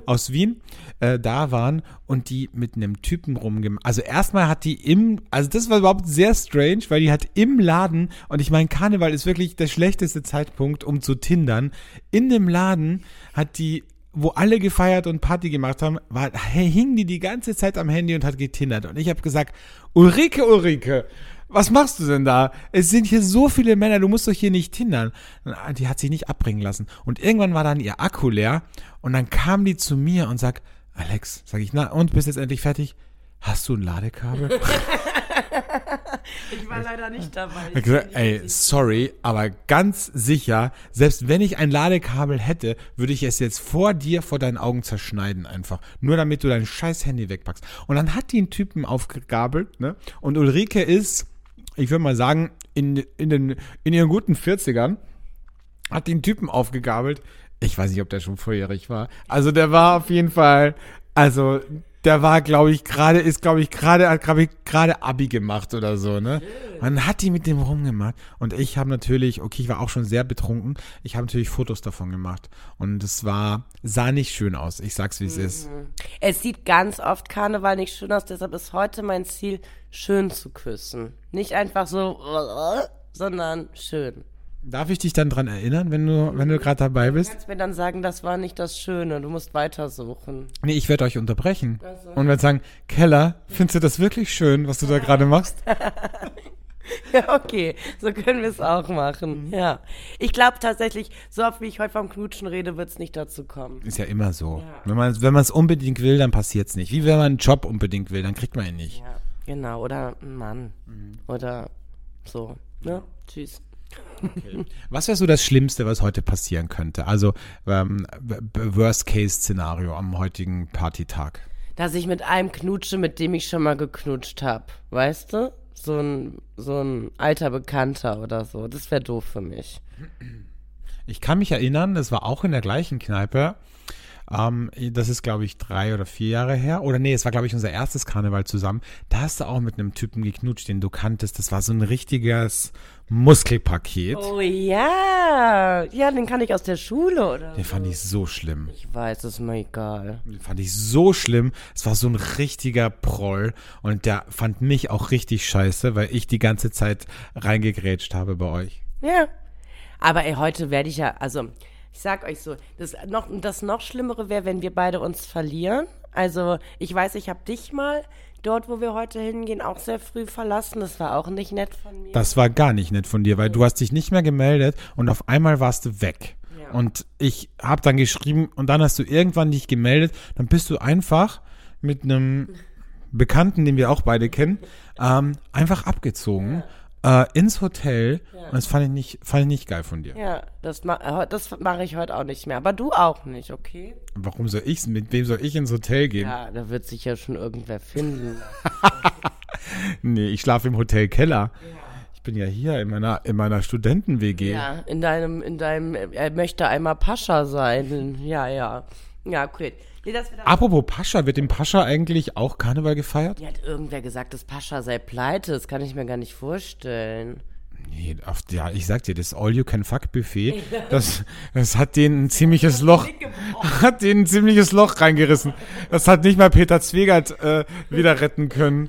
aus Wien, äh, da waren und die mit einem Typen rumgemacht. Also erstmal hat die im, also das war überhaupt sehr strange, weil die hat im Laden, und ich meine, Karneval ist wirklich der schlechteste Zeitpunkt, um zu tindern. In dem Laden hat die wo alle gefeiert und Party gemacht haben, war, hing die die ganze Zeit am Handy und hat getindert. Und ich habe gesagt, Ulrike, Ulrike, was machst du denn da? Es sind hier so viele Männer, du musst doch hier nicht tindern. Und Die hat sich nicht abbringen lassen. Und irgendwann war dann ihr Akku leer und dann kam die zu mir und sagt, Alex, sag ich, na und, bist jetzt endlich fertig? Hast du ein Ladekabel? [LAUGHS] [LAUGHS] Ich war leider nicht dabei. Ich gesagt, ey, sorry, aber ganz sicher, selbst wenn ich ein Ladekabel hätte, würde ich es jetzt vor dir, vor deinen Augen zerschneiden einfach. Nur damit du dein scheiß Handy wegpackst. Und dann hat die einen Typen aufgegabelt, ne? Und Ulrike ist, ich würde mal sagen, in, in, den, in ihren guten 40ern, hat den Typen aufgegabelt. Ich weiß nicht, ob der schon vorjährig war. Also der war auf jeden Fall, also der war, glaube ich, gerade, ist, glaube ich, gerade, hat, glaube ich, gerade Abi gemacht oder so, ne? Dann hat die mit dem rumgemacht. Und ich habe natürlich, okay, ich war auch schon sehr betrunken. Ich habe natürlich Fotos davon gemacht. Und es war, sah nicht schön aus. Ich sag's, wie es ist. Es sieht ganz oft Karneval nicht schön aus, deshalb ist heute mein Ziel, schön zu küssen. Nicht einfach so, [LAUGHS] sondern schön. Darf ich dich dann dran erinnern, wenn du, wenn du gerade dabei Du bist? kannst mir dann sagen, das war nicht das Schöne, du musst weitersuchen. Nee, ich werde euch unterbrechen. Und werde sagen, Keller, findest du das wirklich schön, was du da gerade machst? [LAUGHS] Ja, okay, so können wir es auch machen. Ja. Ich glaube tatsächlich, so oft wie ich heute vom Knutschen rede, wird es nicht dazu kommen. Ist ja immer so. Wenn man wenn man es unbedingt will, dann passiert's nicht. Wie wenn man einen Job unbedingt will, dann kriegt man ihn nicht. Ja, genau, oder ein Mann. Oder so. Ne? Tschüss. Was wäre so das Schlimmste, was heute passieren könnte? Also ähm, Worst-Case-Szenario am heutigen Partytag. Dass ich mit einem knutsche, mit dem ich schon mal geknutscht habe. Weißt du? So ein, so ein alter Bekannter oder so. Das wäre doof für mich. Ich kann mich erinnern, das war auch in der gleichen Kneipe. Ähm, das ist, glaube ich, drei oder vier Jahre her. Oder nee, es war, glaube ich, unser erstes Karneval zusammen. Da hast du auch mit einem Typen geknutscht, den du kanntest. Das war so ein richtiges Muskelpaket. Oh ja. Ja, den kann ich aus der Schule, oder? Den fand ich so schlimm. Ich weiß, ist mir egal. Den fand ich so schlimm. Es war so ein richtiger Proll. Und der fand mich auch richtig scheiße, weil ich die ganze Zeit reingegrätscht habe bei euch. Ja. Aber ey, heute werde ich ja, also ich sag euch so, das noch, das noch Schlimmere wäre, wenn wir beide uns verlieren. Also ich weiß, ich habe dich mal dort, wo wir heute hingehen, auch sehr früh verlassen. Das war auch nicht nett von mir. Das war gar nicht nett von dir, weil du hast dich nicht mehr gemeldet und auf einmal warst du weg. Ja. Und ich habe dann geschrieben und dann hast du irgendwann dich gemeldet. Dann bist du einfach mit einem Bekannten, den wir auch beide kennen, ähm, einfach abgezogen äh, ins Hotel. Und das fand ich nicht, fand ich nicht geil von dir. ja, das, ma äh, das mache ich heute auch nicht mehr. Aber du auch nicht, okay? Warum soll ich's? Mit wem soll ich ins Hotel gehen? Ja, da wird sich ja schon irgendwer finden. [LAUGHS] Nee, ich schlafe im Hotel Keller. bin ja hier in meiner, in meiner Studenten-WG. Ja, in deinem, in deinem, er möchte einmal Pascha sein. Ja, ja. Ja, okay. Nee, das Apropos Pascha, wird im Pascha eigentlich auch Karneval gefeiert? Mir hat irgendwer gesagt, dass Pascha sei pleite. Das kann ich mir gar nicht vorstellen. Nee, auf, ja, ich sag dir, das All-You-Can-Fuck-Buffet, [LAUGHS] das, das hat denen ein ziemliches Loch, [LAUGHS] [LAUGHS] hat denen ein ziemliches Loch reingerissen. Das hat nicht mal Peter Zwegert äh, wieder retten können.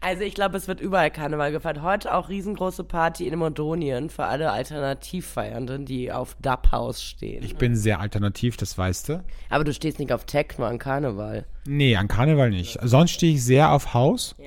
Also ich glaube, es wird überall Karneval gefeiert. Heute auch riesengroße Party in Mondonien für alle Alternativfeiernden, die auf Dubhouse stehen. Ich bin sehr alternativ, das weißt du. Aber du stehst nicht auf Techno an Karneval. Nee, an Karneval nicht. Sonst stehe ich sehr auf Haus, Ja.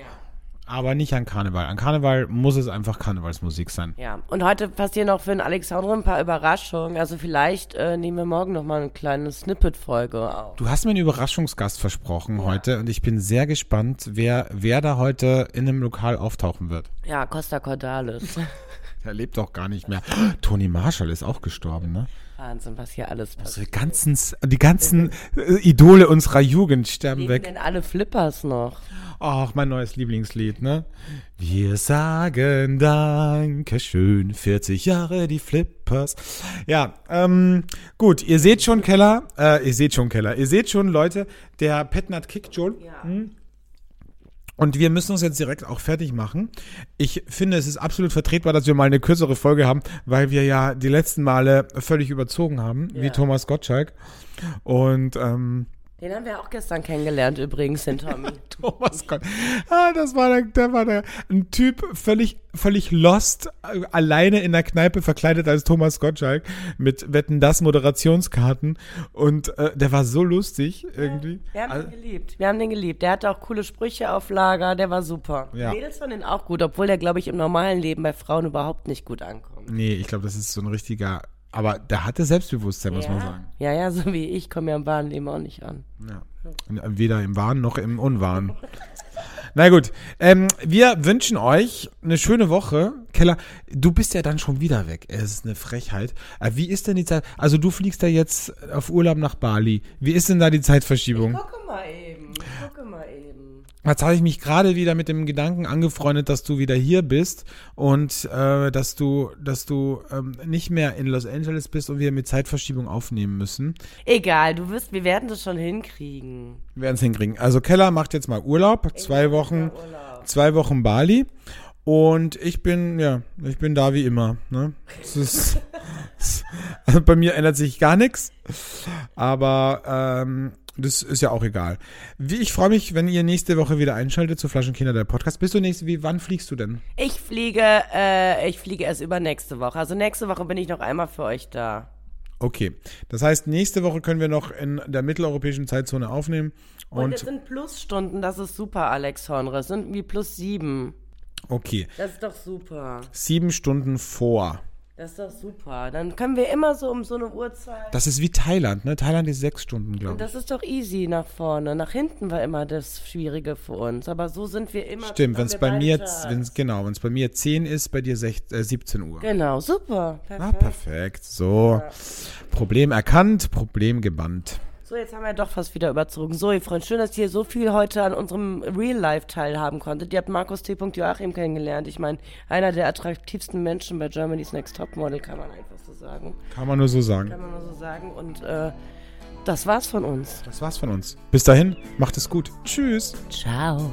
Aber nicht an Karneval. An Karneval muss es einfach Karnevalsmusik sein. Ja, und heute passieren auch für den Alexandre ein paar Überraschungen. Also vielleicht äh, nehmen wir morgen noch mal eine kleine Snippet-Folge auf. Du hast mir einen Überraschungsgast versprochen heute und ich bin sehr gespannt, wer, wer da heute in einem Lokal auftauchen wird. Ja, Costa Cordalis. [LAUGHS] Der lebt doch gar nicht mehr. [GASPS] Toni Marshall ist auch gestorben, ne? Wahnsinn, was hier alles Also passiert. die ganzen, die ganzen äh, Idole unserer Jugend sterben Leben weg. denn alle Flippers noch? Ach, mein neues Lieblingslied, ne? Wir sagen Dankeschön, 40 Jahre die Flippers. Ja, ähm, gut, ihr seht schon, Keller, äh, ihr seht schon, Keller, ihr seht schon, Leute, der Petnat kickt schon. Hm? Und wir müssen uns jetzt direkt auch fertig machen. Ich finde, es ist absolut vertretbar, dass wir mal eine kürzere Folge haben, weil wir ja die letzten Male völlig überzogen haben, wie Ja. Thomas Gottschalk. Und ähm, Den haben wir auch gestern kennengelernt übrigens, den Tommy. [LAUGHS] Thomas Gott. Ah, das war der, der war der, ein Typ völlig, völlig lost, äh, alleine in der Kneipe verkleidet als Thomas Gottschalk mit Wetten das Moderationskarten und äh, der war so lustig irgendwie. Wir haben Also- den geliebt. Wir haben den geliebt. Der hatte auch coole Sprüche auf Lager. Der war super. Ja. Mädels fanden den auch gut, obwohl der, glaube ich, im normalen Leben bei Frauen überhaupt nicht gut ankommt. nee, ich glaube, das ist so ein richtiger, aber der hatte Selbstbewusstsein, muss man sagen. ja, ja, so wie ich komme ja im wahren Leben auch nicht an. Ja. Weder im Wahn noch im Unwahn. Na gut, ähm, wir wünschen euch eine schöne Woche. Keller, du bist ja dann schon wieder weg. Es ist eine Frechheit. Äh, wie ist denn die Zeit? Also du fliegst da jetzt auf Urlaub nach Bali. Wie ist denn da die Zeitverschiebung? Gucke mal eben. Gucke mal eben. Jetzt habe ich mich gerade wieder mit dem Gedanken angefreundet, dass du wieder hier bist und äh, dass du, dass du ähm, nicht mehr in Los Angeles bist und wir mit Zeitverschiebung aufnehmen müssen. Egal, du wirst, wir werden das schon hinkriegen. Wir werden es hinkriegen. Also Keller macht jetzt mal Urlaub, zwei Wochen, zwei Wochen Bali. Und ich bin, ja, ich bin da wie immer. Ne? Es ist, [LAUGHS] also bei mir ändert sich gar nichts. Aber ähm, das ist ja auch egal. Wie, ich freue mich, wenn ihr nächste Woche wieder einschaltet zu Flaschenkinder, der Podcast. Bist du nächste, wie, wann fliegst du denn? Ich fliege, äh, ich fliege erst übernächste Woche. Also nächste Woche bin ich noch einmal für euch da. Okay. Das heißt, nächste Woche können wir noch in der mitteleuropäischen Zeitzone aufnehmen. Und, es Und, sind Plusstunden, das ist super, Alex Honre. Es sind wie plus sieben. okay. Das ist doch super. Sieben Stunden vor. Das ist doch super. Dann können wir immer so um so eine Uhrzeit. Das ist wie Thailand, ne? Thailand ist sechs Stunden, glaube Und ich. das ist doch easy nach vorne. Nach hinten war immer das Schwierige für uns. Aber so sind wir immer. Stimmt, wenn es bei mir, wenn's, genau, wenn es bei mir 10 ist, bei dir sech, äh, 17 Uhr. Genau, super. Ah, Perfekt. perfekt. So. Problem erkannt, Problem gebannt. So, jetzt haben wir doch fast wieder überzogen. So, ihr Freunde, schön, dass ihr so viel heute an unserem Real-Life teilhaben konntet. Ihr habt Markus T. Joachim kennengelernt. Ich meine, einer der attraktivsten Menschen bei Germany's Next Topmodel, kann man einfach so sagen. Kann man nur so sagen. Kann man nur so sagen. Und äh, das war's von uns. Das war's von uns. Bis dahin, macht es gut. Tschüss. Ciao.